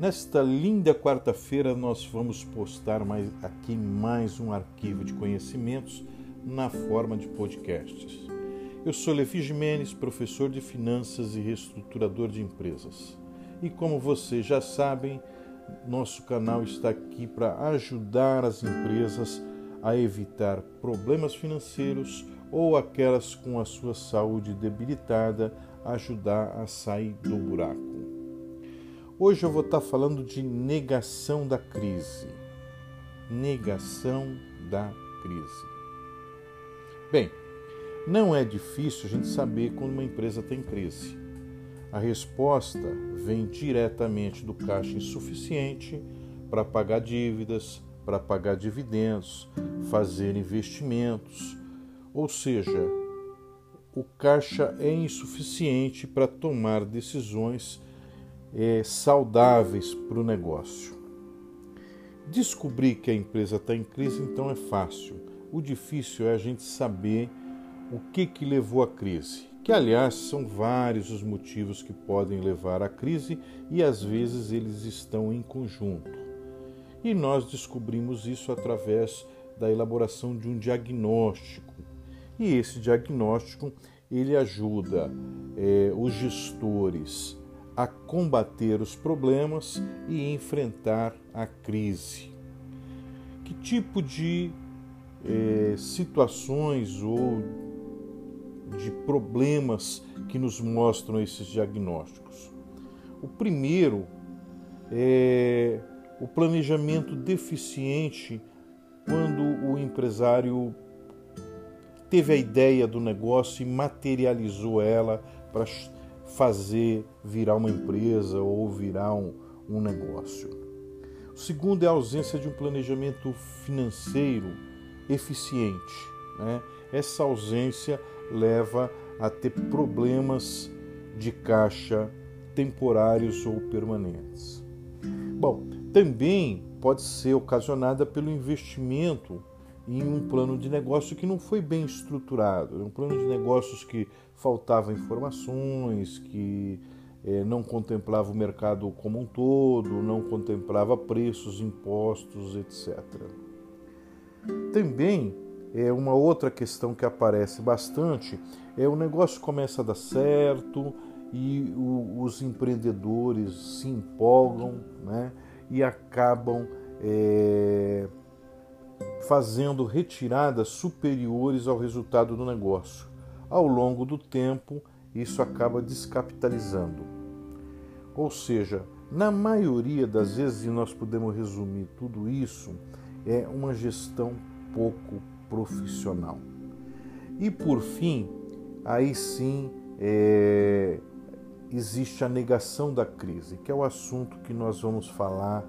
Nesta linda quarta-feira, nós vamos postar mais, aqui mais um arquivo de conhecimentos na forma de podcasts. Eu sou Lefi Jimenez, professor de finanças e reestruturador de empresas. E como vocês já sabem, nosso canal está aqui para ajudar as empresas a evitar problemas financeiros ou aquelas com a sua saúde debilitada, ajudar a sair do buraco. Hoje eu vou estar falando de negação da crise. Negação da crise. Bem, não é difícil a gente saber quando uma empresa tem crise. A resposta vem diretamente do caixa insuficiente para pagar dívidas, para pagar dividendos, fazer investimentos, ou seja, o caixa é insuficiente para tomar decisões é, saudáveis para o negócio. Descobrir que a empresa está em crise então é fácil. O difícil é a gente saber o que, que levou à crise. Que, aliás, são vários os motivos que podem levar à crise e às vezes eles estão em conjunto. E nós descobrimos isso através da elaboração de um diagnóstico. E esse diagnóstico ele ajuda é, os gestores a combater os problemas e enfrentar a crise. Que tipo de é, situações ou de problemas que nos mostram esses diagnósticos? O primeiro é o planejamento deficiente quando o empresário teve a ideia do negócio e materializou ela para fazer virar uma empresa ou virar um, um negócio. O segundo é a ausência de um planejamento financeiro eficiente. Né? Essa ausência leva a ter problemas de caixa temporários ou permanentes. Bom, também pode ser ocasionada pelo investimento em um plano de negócio que não foi bem estruturado, um plano de negócios que faltava informações, que é, não contemplava o mercado como um todo, não contemplava preços, impostos, etc. Também é uma outra questão que aparece bastante é o negócio começa a dar certo e o, os empreendedores se empolgam, né, e acabam é, fazendo retiradas superiores ao resultado do negócio. Ao longo do tempo, isso acaba descapitalizando. Ou seja, na maioria das vezes, e nós podemos resumir tudo isso, é uma gestão pouco profissional. E por fim, aí sim é, existe a negação da crise, que é o assunto que nós vamos falar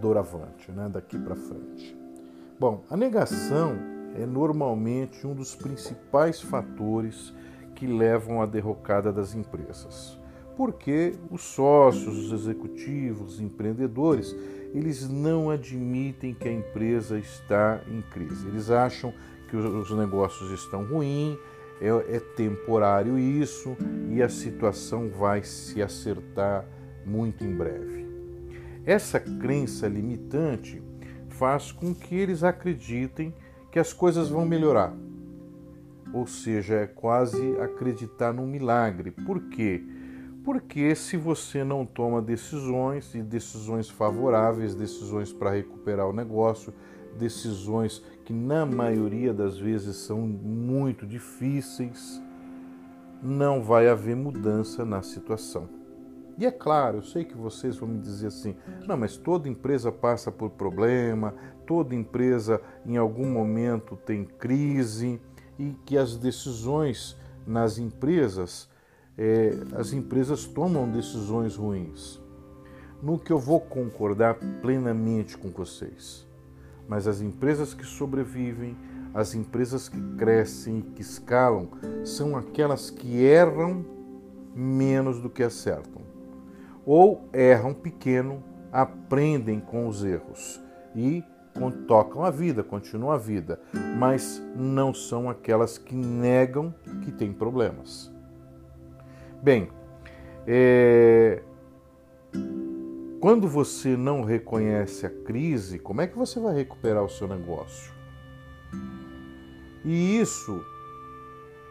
doravante, né, daqui para frente. Bom, a negação é normalmente um dos principais fatores que levam à derrocada das empresas. Porque os sócios, os executivos, os empreendedores, eles não admitem que a empresa está em crise. Eles acham que os negócios estão ruins, é, é temporário isso e a situação vai se acertar muito em breve. Essa crença limitante faz com que eles acreditem que as coisas vão melhorar. Ou seja, é quase acreditar num milagre. Por quê? Porque se você não toma decisões e decisões favoráveis, decisões para recuperar o negócio, decisões que na maioria das vezes são muito difíceis, não vai haver mudança na situação. E é claro, eu sei que vocês vão me dizer assim: não, mas toda empresa passa por problema, toda empresa em algum momento tem crise e que as decisões nas empresas, é, as empresas tomam decisões ruins. No que eu vou concordar plenamente com vocês. Mas as empresas que sobrevivem, as empresas que crescem e que escalam, são aquelas que erram menos do que acertam ou erram pequeno, aprendem com os erros e tocam a vida, continuam a vida, mas não são aquelas que negam que têm problemas. Bem, é... quando você não reconhece a crise, como é que você vai recuperar o seu negócio? E isso,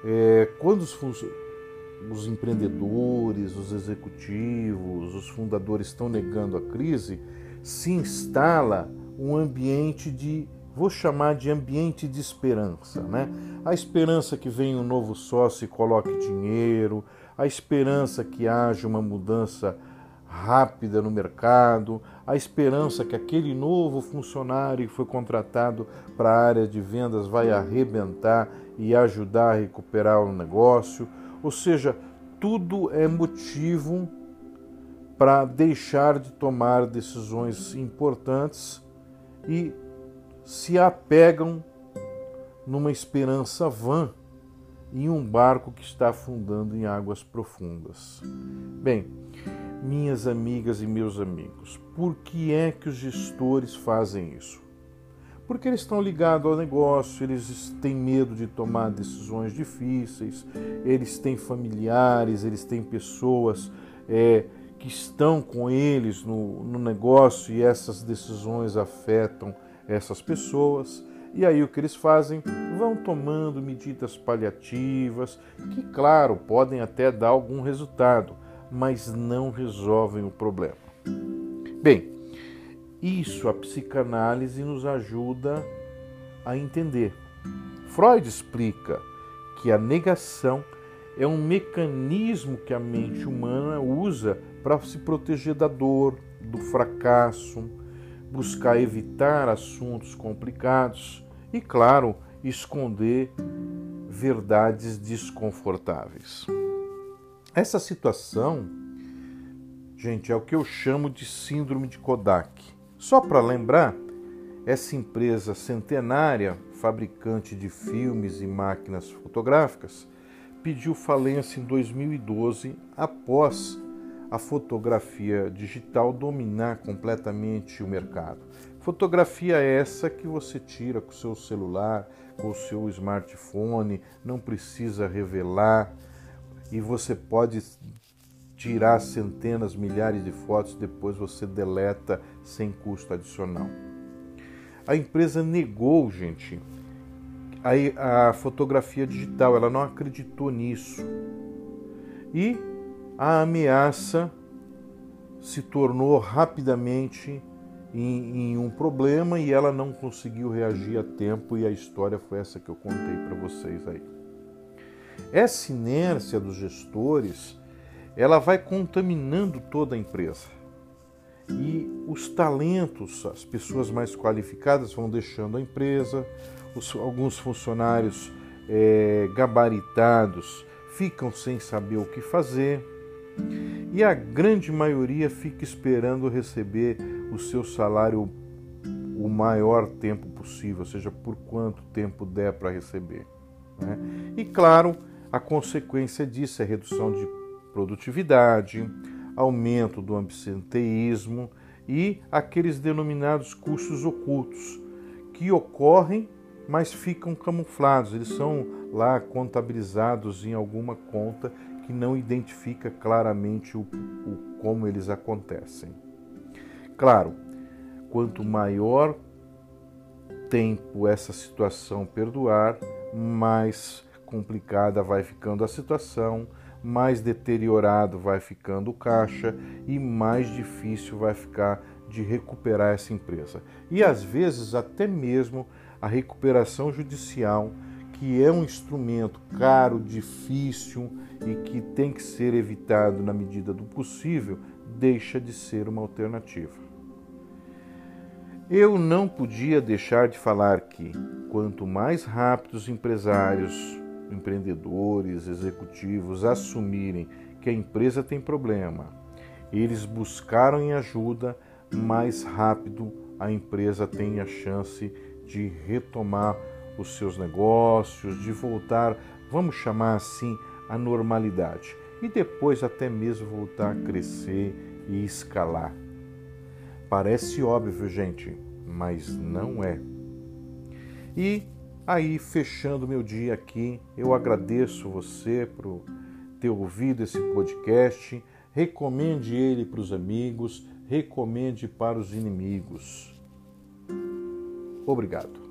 é, quando os, os empreendedores, os executivos, os fundadores estão negando a crise, se instala um ambiente de, vou chamar de ambiente de esperança, né? A esperança que venha um novo sócio e coloque dinheiro, a esperança que haja uma mudança rápida no mercado, a esperança que aquele novo funcionário que foi contratado para a área de vendas vai arrebentar e ajudar a recuperar o negócio. Ou seja, tudo é motivo para deixar de tomar decisões importantes e se apegam numa esperança vã em um barco que está afundando em águas profundas. Bem, minhas amigas e meus amigos, por que é que os gestores fazem isso? Porque eles estão ligados ao negócio, eles têm medo de tomar decisões difíceis, eles têm familiares, eles têm pessoas é, que estão com eles no, no negócio e essas decisões afetam essas pessoas. E aí o que eles fazem? Vão tomando medidas paliativas, que, claro, podem até dar algum resultado, mas não resolvem o problema. Bem, isso a psicanálise nos ajuda a entender. Freud explica que a negação é um mecanismo que a mente humana usa para se proteger da dor, do fracasso, buscar evitar assuntos complicados e, claro, esconder verdades desconfortáveis. Essa situação, gente, é o que eu chamo de síndrome de Kodak. Só para lembrar, essa empresa centenária, fabricante de filmes e máquinas fotográficas, pediu falência em 2012 após a fotografia digital dominar completamente o mercado. Fotografia essa que você tira com o seu celular, com o seu smartphone, não precisa revelar e você pode tirar centenas, milhares de fotos, depois você deleta sem custo adicional. A empresa negou, gente, a, a fotografia digital, ela não acreditou nisso. E a ameaça se tornou rapidamente em, em, um problema e ela não conseguiu reagir a tempo e a história foi essa que eu contei para vocês aí. Essa inércia dos gestores, ela vai contaminando toda a empresa. E os talentos, as pessoas mais qualificadas vão deixando a empresa, os, alguns funcionários é, gabaritados ficam sem saber o que fazer e a grande maioria fica esperando receber o seu salário o maior tempo possível, ou seja, por quanto tempo der para receber. Né? E claro, a consequência disso é redução de produtividade, aumento do absenteísmo e aqueles denominados custos ocultos que ocorrem, mas ficam camuflados. Eles são lá contabilizados em alguma conta que não identifica claramente o, o como eles acontecem. Claro, quanto maior tempo essa situação perdurar, mais complicada vai ficando a situação, mais deteriorado vai ficando o caixa e mais difícil vai ficar de recuperar essa empresa. E às vezes até mesmo a recuperação judicial que é um instrumento caro, difícil e que tem que ser evitado na medida do possível, deixa de ser uma alternativa. Eu não podia deixar de falar que, quanto mais rápido os empresários, empreendedores, executivos assumirem que a empresa tem problema, eles buscaram em ajuda, mais rápido a empresa tem a chance de retomar os seus negócios, de voltar, vamos chamar assim, à normalidade e depois até mesmo voltar a crescer e escalar. Parece óbvio, gente, mas não é. E Aí, fechando meu dia aqui, eu agradeço você por ter ouvido esse podcast. Recomende ele para os amigos, recomende para os inimigos. Obrigado.